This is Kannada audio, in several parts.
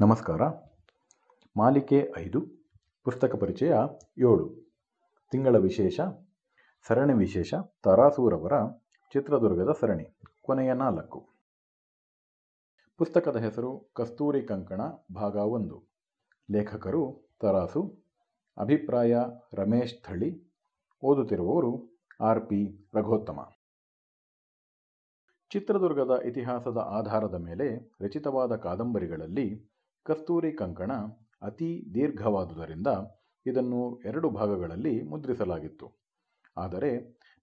ನಮಸ್ಕಾರ. ಮಾಲಿಕೆ ಐದು, ಪುಸ್ತಕ ಪರಿಚಯ ಏಳು. ತಿಂಗಳ ವಿಶೇಷ, ಸರಣಿ ವಿಶೇಷ, ತರಾಸೂರವರ ಚಿತ್ರದುರ್ಗದ ಸರಣಿ, ಕೊನೆಯ ನಾಲ್ಕು. ಪುಸ್ತಕದ ಹೆಸರು ಕಸ್ತೂರಿ ಕಂಕಣ, ಭಾಗ ಒಂದು. ಲೇಖಕರು ತರಾಸು, ಅಭಿಪ್ರಾಯ ರಮೇಶ್ ಥಳಿ, ಓದುತ್ತಿರುವವರು ಆರ್ ಪಿ ರಘೋತ್ತಮ. ಚಿತ್ರದುರ್ಗದ ಇತಿಹಾಸದ ಆಧಾರದ ಮೇಲೆ ರಚಿತವಾದ ಕಾದಂಬರಿಗಳಲ್ಲಿ ಕಸ್ತೂರಿ ಕಂಕಣ ಅತಿ ದೀರ್ಘವಾದುದರಿಂದ ಇದನ್ನು ಎರಡು ಭಾಗಗಳಲ್ಲಿ ಮುದ್ರಿಸಲಾಗಿತ್ತು. ಆದರೆ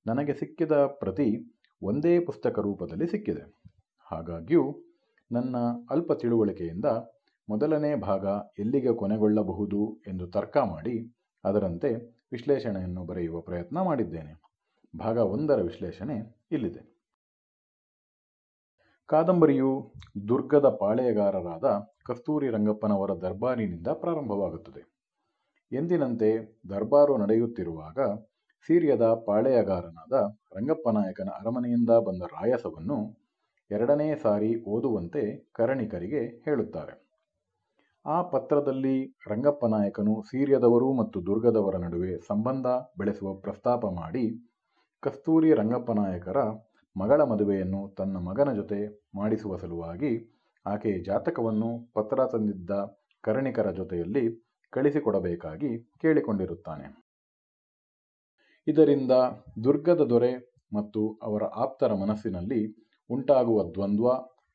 ನನಗೆ ಸಿಕ್ಕಿದ ಪ್ರತಿ ಒಂದೇ ಪುಸ್ತಕ ರೂಪದಲ್ಲಿ ಸಿಕ್ಕಿದೆ. ಹಾಗಾಗ್ಯೂ ನನ್ನ ಅಲ್ಪ ತಿಳುವಳಿಕೆಯಿಂದ ಮೊದಲನೇ ಭಾಗ ಎಲ್ಲಿಗೆ ಕೊನೆಗೊಳ್ಳಬಹುದು ಎಂದು ತರ್ಕ ಮಾಡಿ ಅದರಂತೆ ವಿಶ್ಲೇಷಣೆಯನ್ನು ಬರೆಯುವ ಪ್ರಯತ್ನ ಮಾಡಿದ್ದೇನೆ. ಭಾಗ ಒಂದರ ವಿಶ್ಲೇಷಣೆ ಇಲ್ಲಿದೆ. ಕಾದಂಬರಿಯು ದುರ್ಗದ ಪಾಳೆಯಗಾರರಾದ ಕಸ್ತೂರಿ ರಂಗಪ್ಪನವರ ದರ್ಬಾರಿನಿಂದ ಪ್ರಾರಂಭವಾಗುತ್ತದೆ. ಎಂದಿನಂತೆ ದರ್ಬಾರು ನಡೆಯುತ್ತಿರುವಾಗ ಸಿರಿಯದ ಪಾಳೆಯಗಾರನಾದ ರಂಗಪ್ಪನಾಯಕನ ಅರಮನೆಯಿಂದ ಬಂದ ರಾಯಸವನ್ನು ಎರಡನೇ ಸಾರಿ ಓದುವಂತೆ ಕರಣಿಕರಿಗೆ ಹೇಳುತ್ತಾರೆ. ಆ ಪತ್ರದಲ್ಲಿ ರಂಗಪ್ಪನಾಯಕನು ಸೀರ್ಯದವರು ಮತ್ತು ದುರ್ಗದವರ ನಡುವೆ ಸಂಬಂಧ ಬೆಳೆಸುವ ಪ್ರಸ್ತಾಪ ಮಾಡಿ ಕಸ್ತೂರಿ ರಂಗಪ್ಪನಾಯಕರ ಮಗಳ ಮದುವೆಯನ್ನು ತನ್ನ ಮಗನ ಜೊತೆ ಮಾಡಿಸುವ ಸಲುವಾಗಿ ಆಕೆಯ ಜಾತಕವನ್ನು ಪತ್ರ ತಂದಿದ್ದ ಕರಣಿಕರ ಜೊತೆಯಲ್ಲಿ ಕಳಿಸಿಕೊಡಬೇಕಾಗಿ ಕೇಳಿಕೊಂಡಿರುತ್ತಾನೆ. ಇದರಿಂದ ದುರ್ಗದ ದೊರೆ ಮತ್ತು ಅವರ ಆಪ್ತರ ಮನಸ್ಸಿನಲ್ಲಿ ಉಂಟಾಗುವ ದ್ವಂದ್ವ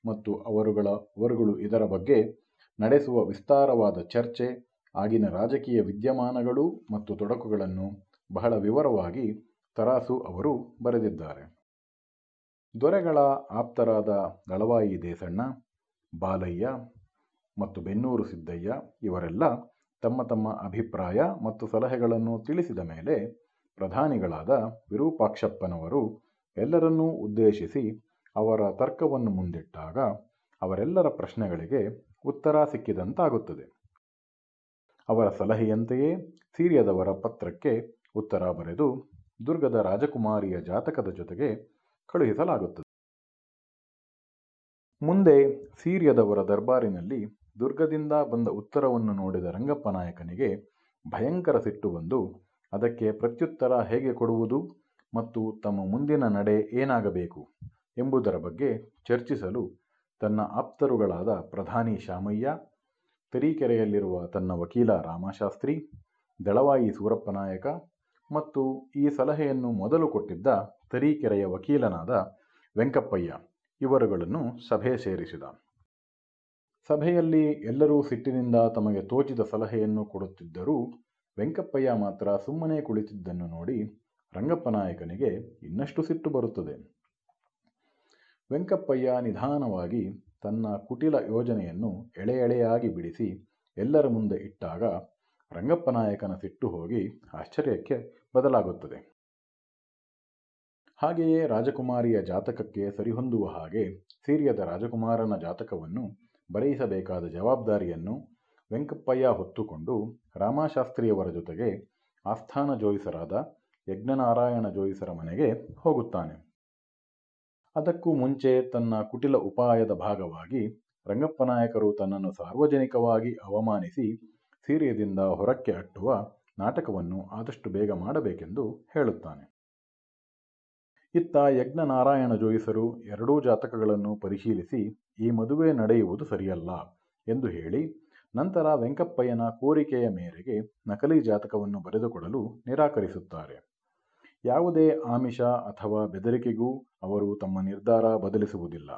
ಮತ್ತು ಅವರುಗಳ ಅವರುಗಳು ಇದರ ಬಗ್ಗೆ ನಡೆಸುವ ವಿಸ್ತಾರವಾದ ಚರ್ಚೆ, ಆಗಿನ ರಾಜಕೀಯ ವಿದ್ಯಮಾನಗಳು ಮತ್ತು ತೊಡಕುಗಳನ್ನು ಬಹಳ ವಿವರವಾಗಿ ತರಾಸು ಅವರು ಬರೆದಿದ್ದಾರೆ. ದೊರೆಗಳ ಆಪ್ತರಾದ ದಳವಾಯಿ ದೇಸಣ್ಣ ಬಾಲಯ್ಯ ಮತ್ತು ಬೆನ್ನೂರು ಸಿದ್ದಯ್ಯ ಇವರೆಲ್ಲ ತಮ್ಮ ತಮ್ಮ ಅಭಿಪ್ರಾಯ ಮತ್ತು ಸಲಹೆಗಳನ್ನು ತಿಳಿಸಿದ ಮೇಲೆ ಪ್ರಧಾನಿಗಳಾದ ವಿರೂಪಾಕ್ಷಪ್ಪನವರು ಎಲ್ಲರನ್ನೂ ಉದ್ದೇಶಿಸಿ ಅವರ ತರ್ಕವನ್ನು ಮುಂದಿಟ್ಟಾಗ ಅವರೆಲ್ಲರ ಪ್ರಶ್ನೆಗಳಿಗೆ ಉತ್ತರ ಸಿಕ್ಕಿದಂತಾಗುತ್ತದೆ. ಅವರ ಸಲಹೆಯಂತೆಯೇ ಸಿರಿಯದವರ ಪತ್ರಕ್ಕೆ ಉತ್ತರ ಬರೆದು ದುರ್ಗದ ರಾಜಕುಮಾರಿಯ ಜಾತಕದ ಜೊತೆಗೆ ಕಳುಹಿಸಲಾಗುತ್ತದೆ. ಮುಂದೆ ಸೀರ್ಯದವರ ದರ್ಬಾರಿನಲ್ಲಿ ದುರ್ಗದಿಂದ ಬಂದ ಉತ್ತರವನ್ನು ನೋಡಿದ ರಂಗಪ್ಪನಾಯಕನಿಗೆ ಭಯಂಕರ ಸಿಟ್ಟು ಬಂದು, ಅದಕ್ಕೆ ಪ್ರತ್ಯುತ್ತರ ಹೇಗೆ ಕೊಡುವುದು ಮತ್ತು ತಮ್ಮ ಮುಂದಿನ ನಡೆ ಏನಾಗಬೇಕು ಎಂಬುದರ ಬಗ್ಗೆ ಚರ್ಚಿಸಲು ತನ್ನ ಆಪ್ತರುಗಳಾದ ಪ್ರಧಾನಿ ಶಾಮಯ್ಯ ತರೀಕೆರೆಯಲ್ಲಿರುವ ತನ್ನ ವಕೀಲ ರಾಮಶಾಸ್ತ್ರಿ, ದಳವಾಯಿ ಸೂರಪ್ಪನಾಯಕ ಮತ್ತು ಈ ಸಲಹೆಯನ್ನು ಮೊದಲು ಕೊಟ್ಟಿದ್ದ ತರೀಕೆರೆಯ ವಕೀಲನಾದ ವೆಂಕಪ್ಪಯ್ಯ ಇವರುಗಳನ್ನು ಸಭೆ ಸೇರಿಸಿದ. ಸಭೆಯಲ್ಲಿ ಎಲ್ಲರೂ ಸಿಟ್ಟಿನಿಂದ ತಮಗೆ ತೋಚಿದ ಸಲಹೆಯನ್ನು ಕೊಡುತ್ತಿದ್ದರೂ ವೆಂಕಪ್ಪಯ್ಯ ಮಾತ್ರ ಸುಮ್ಮನೆ ಕುಳಿತಿದ್ದನ್ನು ನೋಡಿ ರಂಗಪ್ಪನಾಯಕನಿಗೆ ಇನ್ನಷ್ಟು ಸಿಟ್ಟು ಬರುತ್ತದೆ. ವೆಂಕಪ್ಪಯ್ಯ ನಿಧಾನವಾಗಿ ತನ್ನ ಕುಟಿಲ ಯೋಜನೆಯನ್ನು ಎಳೆ ಎಳೆಯಾಗಿ ಬಿಡಿಸಿ ಎಲ್ಲರ ಮುಂದೆ ಇಟ್ಟಾಗ ರಂಗಪ್ಪನಾಯಕನ ಸಿಟ್ಟು ಹೋಗಿ ಆಶ್ಚರ್ಯಕ್ಕೆ ಬದಲಾಗುತ್ತದೆ. ಹಾಗೆಯೇ ರಾಜಕುಮಾರಿಯ ಜಾತಕಕ್ಕೆ ಸರಿಹೊಂದುವ ಹಾಗೆ ಸಿರಿಯದ ರಾಜಕುಮಾರನ ಜಾತಕವನ್ನು ಬರೆಯಿಸಬೇಕಾದ ಜವಾಬ್ದಾರಿಯನ್ನು ವೆಂಕಪ್ಪಯ್ಯ ಹೊತ್ತುಕೊಂಡು ರಾಮಶಾಸ್ತ್ರಿಯವರ ಜೊತೆಗೆ ಆಸ್ಥಾನ ಜೋಯಿಸರಾದ ಯಜ್ಞನಾರಾಯಣ ಜೋಯಿಸರ ಮನೆಗೆ ಹೋಗುತ್ತಾನೆ. ಅದಕ್ಕೂ ಮುಂಚೆ ತನ್ನ ಕುಟಿಲ ಉಪಾಯದ ಭಾಗವಾಗಿ ರಂಗಪ್ಪನಾಯಕರು ತನ್ನನ್ನು ಸಾರ್ವಜನಿಕವಾಗಿ ಅವಮಾನಿಸಿ ಸೀರಿಯದಿಂದ ಹೊರಕ್ಕೆ ಅಟ್ಟುವ ನಾಟಕವನ್ನು ಆದಷ್ಟು ಬೇಗ ಮಾಡಬೇಕೆಂದು ಹೇಳುತ್ತಾನೆ. ಇತ್ತ ಯಜ್ಞನಾರಾಯಣ ಜೋಯಿಸರು ಎರಡೂ ಜಾತಕಗಳನ್ನು ಪರಿಶೀಲಿಸಿ ಈ ಮದುವೆ ನಡೆಯುವುದು ಸರಿಯಲ್ಲ ಎಂದು ಹೇಳಿ ನಂತರ ವೆಂಕಪ್ಪಯ್ಯನ ಕೋರಿಕೆಯ ಮೇರೆಗೆ ನಕಲಿ ಜಾತಕವನ್ನು ಬರೆದುಕೊಡಲು ನಿರಾಕರಿಸುತ್ತಾರೆ. ಯಾವುದೇ ಆಮಿಷ ಅಥವಾ ಬೆದರಿಕೆಗೂ ಅವರು ತಮ್ಮ ನಿರ್ಧಾರ ಬದಲಿಸುವುದಿಲ್ಲ.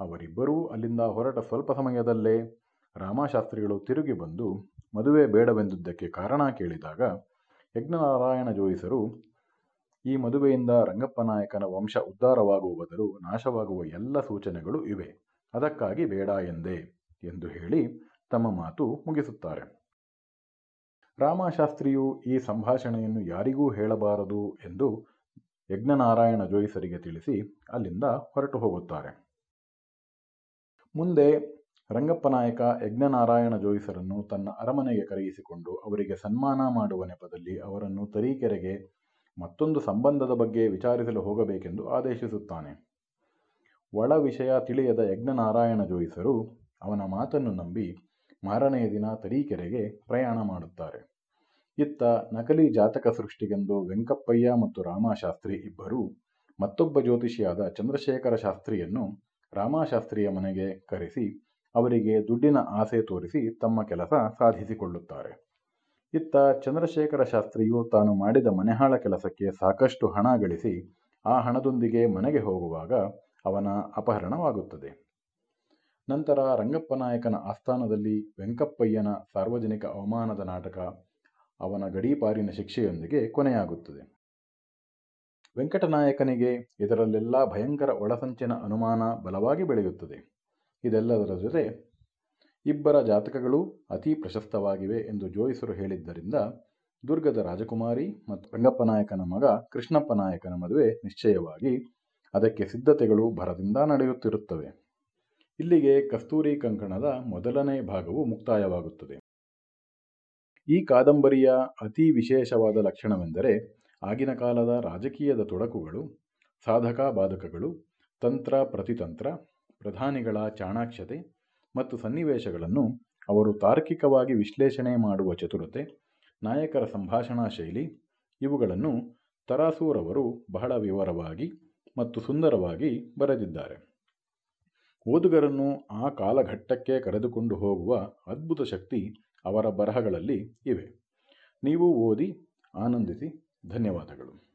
ಅವರಿಬ್ಬರೂ ಅಲ್ಲಿಂದ ಹೊರಟ ಸ್ವಲ್ಪ ಸಮಯದಲ್ಲೇ ರಾಮಶಾಸ್ತ್ರಿಗಳು ತಿರುಗಿ ಬಂದು ಮದುವೆ ಬೇಡವೆಂದುದಕ್ಕೆ ಕಾರಣ ಕೇಳಿದಾಗ ಯಜ್ಞನಾರಾಯಣ ಜೋಯಿಸರು, ಈ ಮದುವೆಯಿಂದ ರಂಗಪ್ಪನಾಯಕನ ವಂಶ ಉದ್ಧಾರವಾಗುವ ಬದಲು ನಾಶವಾಗುವ ಎಲ್ಲ ಸೂಚನೆಗಳು ಇವೆ. ಅದಕ್ಕಾಗಿ ಬೇಡ ಎಂದೇ ಎಂದು ಹೇಳಿ ತಮ್ಮ ಮಾತು ಮುಗಿಸುತ್ತಾರೆ. ರಾಮಶಾಸ್ತ್ರಿಯು ಈ ಸಂಭಾಷಣೆಯನ್ನು ಯಾರಿಗೂ ಹೇಳಬಾರದು ಎಂದು ಯಜ್ಞನಾರಾಯಣ ಜೋಯಿಸರಿಗೆ ತಿಳಿಸಿ ಅಲ್ಲಿಂದ ಹೊರಟು ಹೋಗುತ್ತಾರೆ. ಮುಂದೆ ರಂಗಪ್ಪನಾಯಕ ಯಜ್ಞನಾರಾಯಣ ಜೋಯಿಸರನ್ನು ತನ್ನ ಅರಮನೆಗೆ ಕರೆಯಿಸಿಕೊಂಡು ಅವರಿಗೆ ಸನ್ಮಾನ ಮಾಡುವ ನೆಪದಲ್ಲಿ ಅವರನ್ನು ತರೀಕೆರೆಗೆ ಮತ್ತೊಂದು ಸಂಬಂಧದ ಬಗ್ಗೆ ವಿಚಾರಿಸಲು ಹೋಗಬೇಕೆಂದು ಆದೇಶಿಸುತ್ತಾನೆ. ಒಳ ವಿಷಯ ತಿಳಿಯದ ಯಜ್ಞನಾರಾಯಣ ಜೋಯಿಸರು ಅವನ ಮಾತನ್ನು ನಂಬಿ ಮಾರನೆಯ ದಿನ ತರೀಕೆರೆಗೆ ಪ್ರಯಾಣ ಮಾಡುತ್ತಾರೆ. ಇತ್ತ ನಕಲಿ ಜಾತಕ ಸೃಷ್ಟಿಗೆಂದು ವೆಂಕಪ್ಪಯ್ಯ ಮತ್ತು ರಾಮಶಾಸ್ತ್ರಿ ಇಬ್ಬರೂ ಮತ್ತೊಬ್ಬ ಜ್ಯೋತಿಷಿಯಾದ ಚಂದ್ರಶೇಖರ ಶಾಸ್ತ್ರಿಯನ್ನು ರಾಮಶಾಸ್ತ್ರಿಯ ಮನೆಗೆ ಕರೆಸಿ ಅವರಿಗೆ ದುಡ್ಡಿನ ಆಸೆ ತೋರಿಸಿ ತಮ್ಮ ಕೆಲಸ ಸಾಧಿಸಿಕೊಳ್ಳುತ್ತಾರೆ. ಇತ್ತ ಚಂದ್ರಶೇಖರ ಶಾಸ್ತ್ರಿಯು ತಾನು ಮಾಡಿದ ಮನೆಹಾಳ ಕೆಲಸಕ್ಕೆ ಸಾಕಷ್ಟು ಹಣ ಗಳಿಸಿ ಆ ಹಣದೊಂದಿಗೆ ಮನೆಗೆ ಹೋಗುವಾಗ ಅವನ ಅಪಹರಣವಾಗುತ್ತದೆ. ನಂತರ ರಂಗಪ್ಪನಾಯಕನ ಆಸ್ಥಾನದಲ್ಲಿ ವೆಂಕಪ್ಪಯ್ಯನ ಸಾರ್ವಜನಿಕ ಅವಮಾನದ ನಾಟಕ ಅವನ ಗಡೀಪಾರಿನ ಶಿಕ್ಷೆಯೊಂದಿಗೆ ಕೊನೆಯಾಗುತ್ತದೆ. ವೆಂಕಟನಾಯಕನಿಗೆ ಇದರಲ್ಲೆಲ್ಲ ಭಯಂಕರ ಒಳಸಂಚಿನ ಅನುಮಾನ ಬಲವಾಗಿ ಬೆಳೆಯುತ್ತದೆ. ಇದೆಲ್ಲದರ ಜೊತೆ ಇಬ್ಬರ ಜಾತಕಗಳು ಅತಿ ಪ್ರಶಸ್ತವಾಗಿವೆ ಎಂದು ಜೋಯಿಸರು ಹೇಳಿದ್ದರಿಂದ ದುರ್ಗದ ರಾಜಕುಮಾರಿ ಮತ್ತು ರಂಗಪ್ಪನಾಯಕನ ಮಗ ಕೃಷ್ಣಪ್ಪ ನಾಯಕನ ಮದುವೆ ನಿಶ್ಚಯವಾಗಿ ಅದಕ್ಕೆ ಸಿದ್ಧತೆಗಳು ಭರದಿಂದ ನಡೆಯುತ್ತಿರುತ್ತವೆ. ಇಲ್ಲಿಗೆ ಕಸ್ತೂರಿ ಕಂಕಣದ ಮೊದಲನೇ ಭಾಗವು ಮುಕ್ತಾಯವಾಗುತ್ತದೆ. ಈ ಕಾದಂಬರಿಯ ಅತಿ ವಿಶೇಷವಾದ ಲಕ್ಷಣವೆಂದರೆ ಆಗಿನ ಕಾಲದ ರಾಜಕೀಯದ ತೊಡಕುಗಳು ಸಾಧಕ ಬಾಧಕಗಳು ತಂತ್ರ ಪ್ರತಿತಂತ್ರ ಪ್ರಧಾನಿಗಳ ಚಾಣಾಕ್ಷತೆ ಮತ್ತು ಸನ್ನಿವೇಶಗಳನ್ನು ಅವರು ತಾರ್ಕಿಕವಾಗಿ ವಿಶ್ಲೇಷಣೆ ಮಾಡುವ ಚತುರತೆ, ನಾಯಕರ ಸಂಭಾಷಣಾ ಶೈಲಿ ಇವುಗಳನ್ನು ತರಾಸೂರವರು ಬಹಳ ವಿವರವಾಗಿ ಮತ್ತು ಸುಂದರವಾಗಿ ಬರೆದಿದ್ದಾರೆ. ಓದುಗರನ್ನು ಆ ಕಾಲಘಟ್ಟಕ್ಕೆ ಕರೆದುಕೊಂಡು ಹೋಗುವ ಅದ್ಭುತ ಶಕ್ತಿ ಅವರ ಬರಹಗಳಲ್ಲಿ ಇವೆ. ನೀವು ಓದಿ ಆನಂದಿಸಿ. ಧನ್ಯವಾದಗಳು.